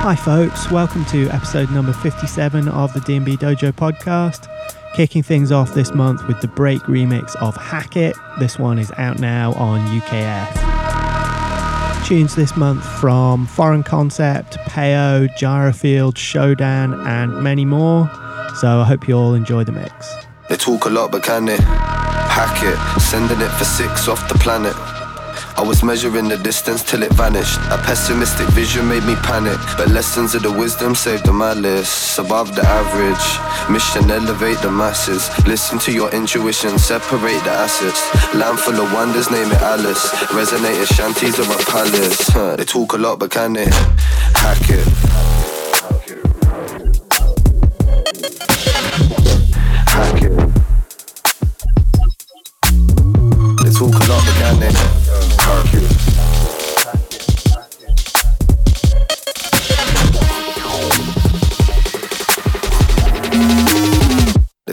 Hi, folks. Welcome to episode number 57 of the DNB Dojo podcast. Kicking things off this month with the break remix of Hack It. This one is out now on UKF. Tunes this month from Foreign Concept, Peo, Gyrofield, Shodan, and many more. So I hope you all enjoy the mix. They talk a lot, but can they hack it? Sending it for six off the planet. I was measuring the distance till it vanished. A pessimistic vision made me panic. But lessons of the wisdom saved the malice. Above the average. Mission elevate the masses. Listen to your intuition, separate the assets. Land full of wonders, name it Alice. Resonating shanties of a palace. Huh, they talk a lot, but can they hack it?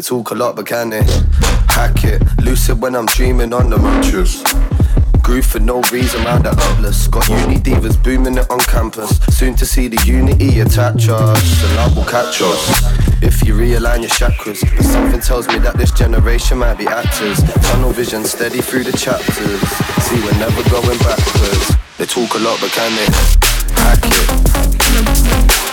Talk a lot, but can they hack it? Lucid when I'm dreaming on the mattress. Groove for no reason round the upless. Got uni divas booming it on campus. Soon to see the unity attach us. The love will catch us. If you realign your chakras, but something tells me that this generation might be actors. Tunnel vision steady through the chapters. See, we're never going backwards. They talk a lot, but can they hack it?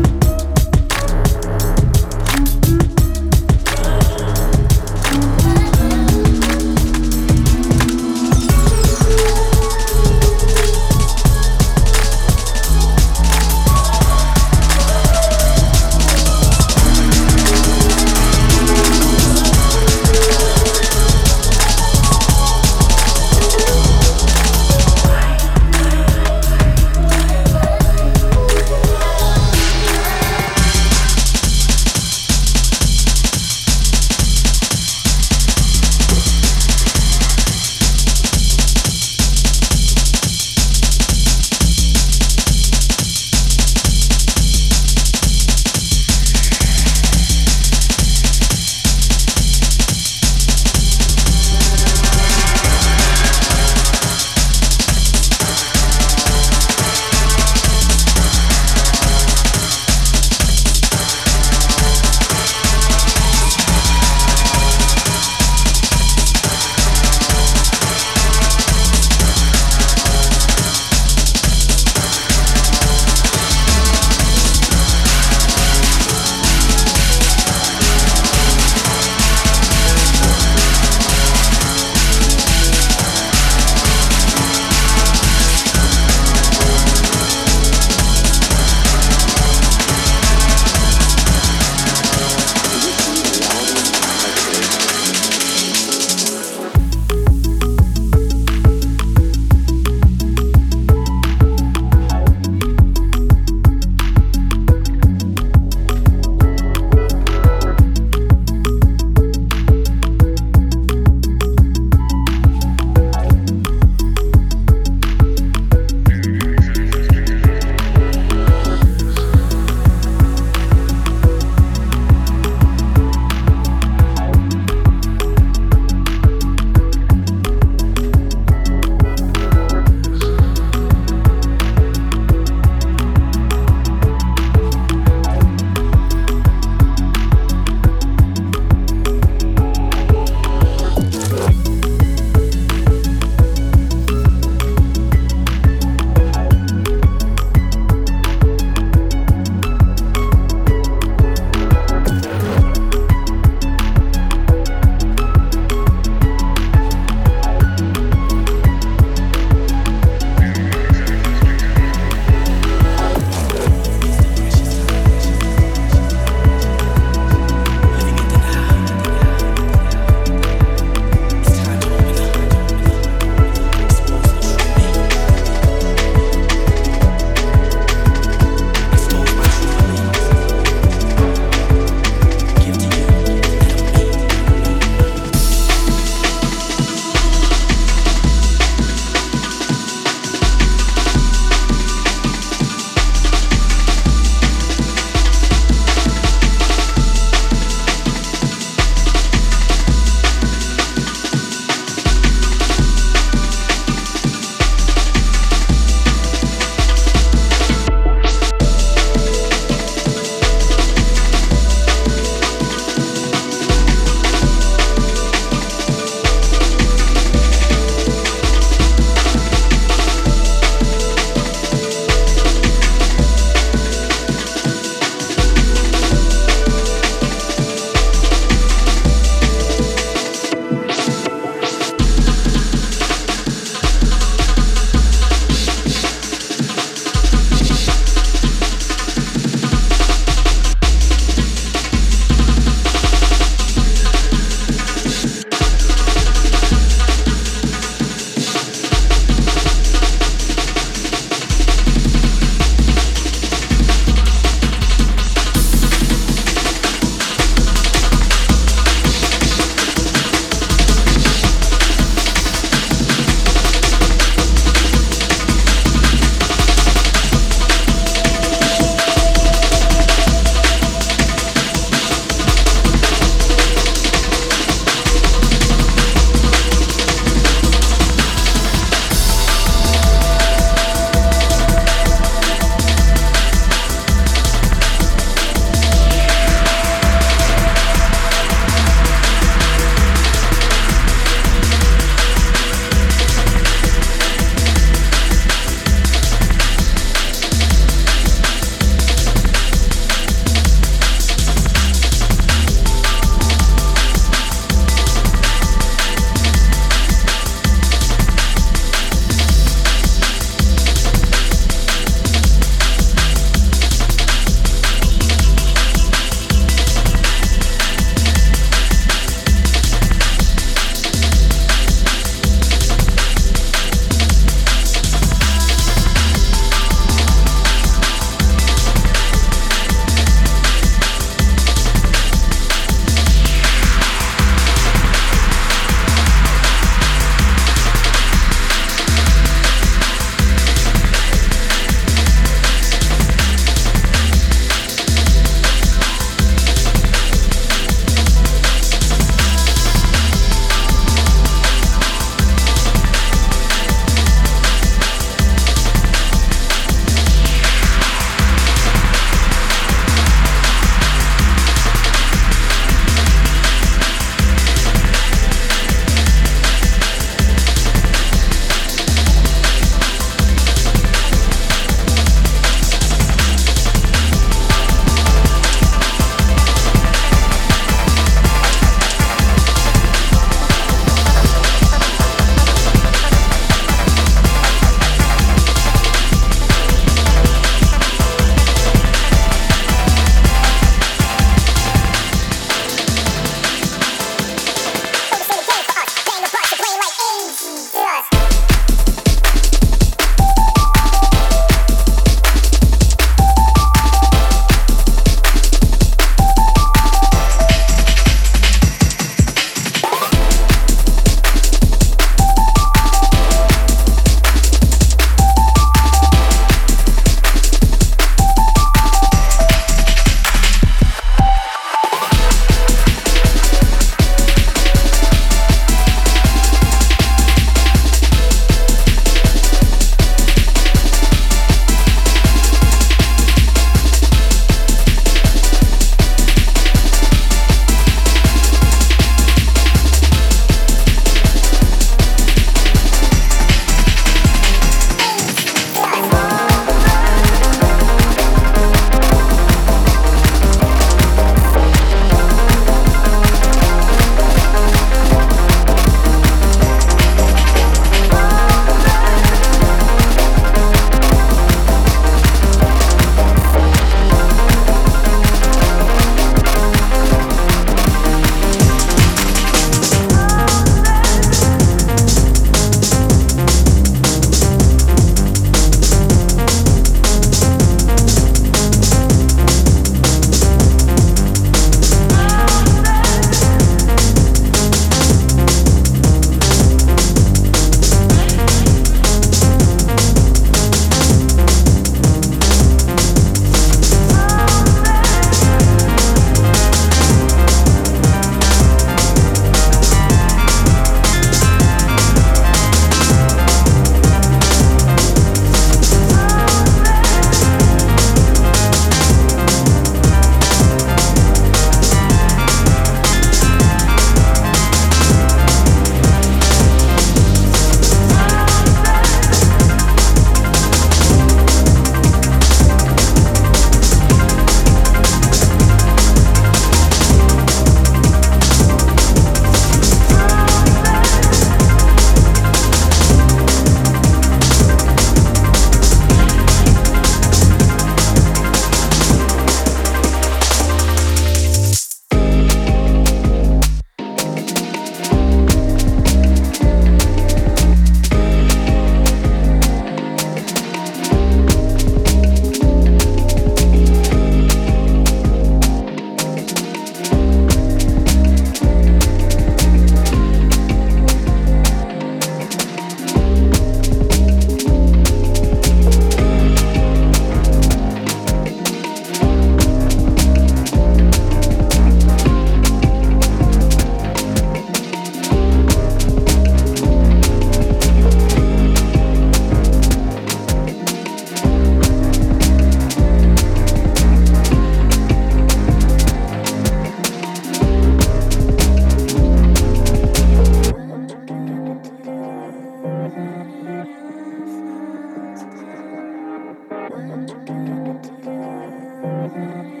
Mm-hmm.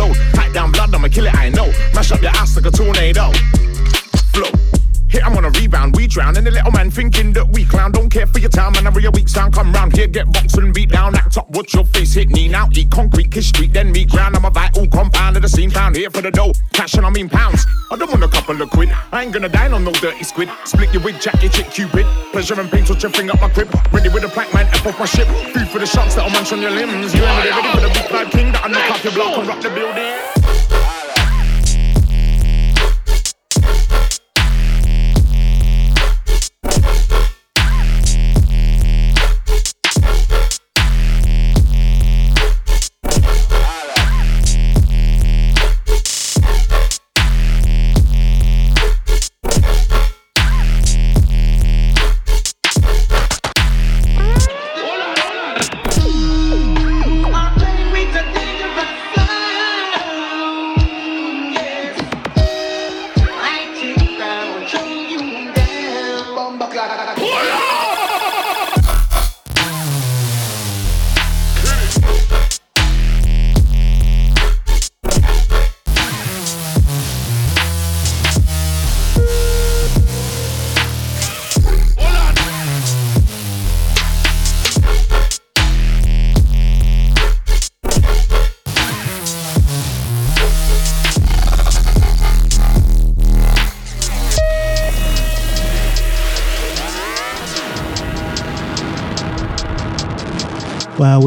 Explode. Pipe down blood, I'ma kill it, I know. Mash up your ass like a tornado. Drown. And the little man thinking that we clown. Don't care for your time, man. Every week sound come round here, get boxed and beat down. Act up, watch your face hit knee now. Eat concrete, kiss street, then meet ground. I'm a vital compound of the scene found here for the dough. Cash and I mean pounds. I don't want a couple of quid. I ain't gonna dine on no dirty squid. Split your wig, jack your chick, cupid. Pleasure and pain, touch your finger up my crib. Ready with a plank, man, F off my ship. Food for the sharks that'll munch on your limbs. You ain't ready, ready for the big bad king that'll knock off your block and rock the building.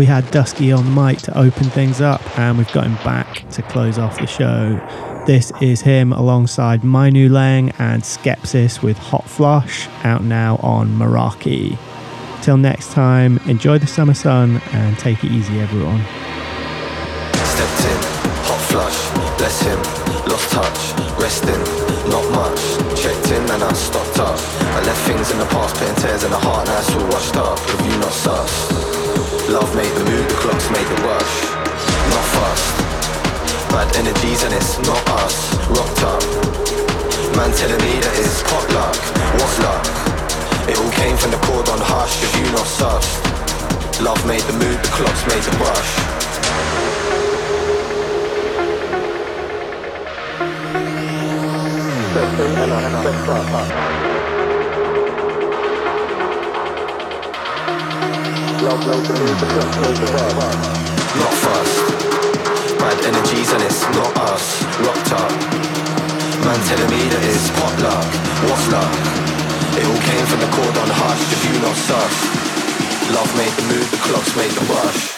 We had Dusky on the mic to open things up, and we've got him back to close off the show. This is him alongside New Lang and Skepsis with Hot Flush, out now on Meraki. Till next time, enjoy the summer sun and take it easy, everyone. Stepped in, hot flush, bless him, lost touch, resting, not much. Checked in and I stopped up. I left things in the past, putting tears in the heart, washed up. You not? Love made the move, the clocks made the rush. Not fast. Bad energies and it's not us. Rocked up. Man telling me that it's pot luck. What's luck? It all came from the chord on hush. You not sus? Love made the move, the clocks made the rush. Not fast. Bad energies and it's not us. Rocked up. Man telling me that it's potluck. What's luck? It all came from the chord on hush. If you not sus. Love made the move, the clocks made the rush.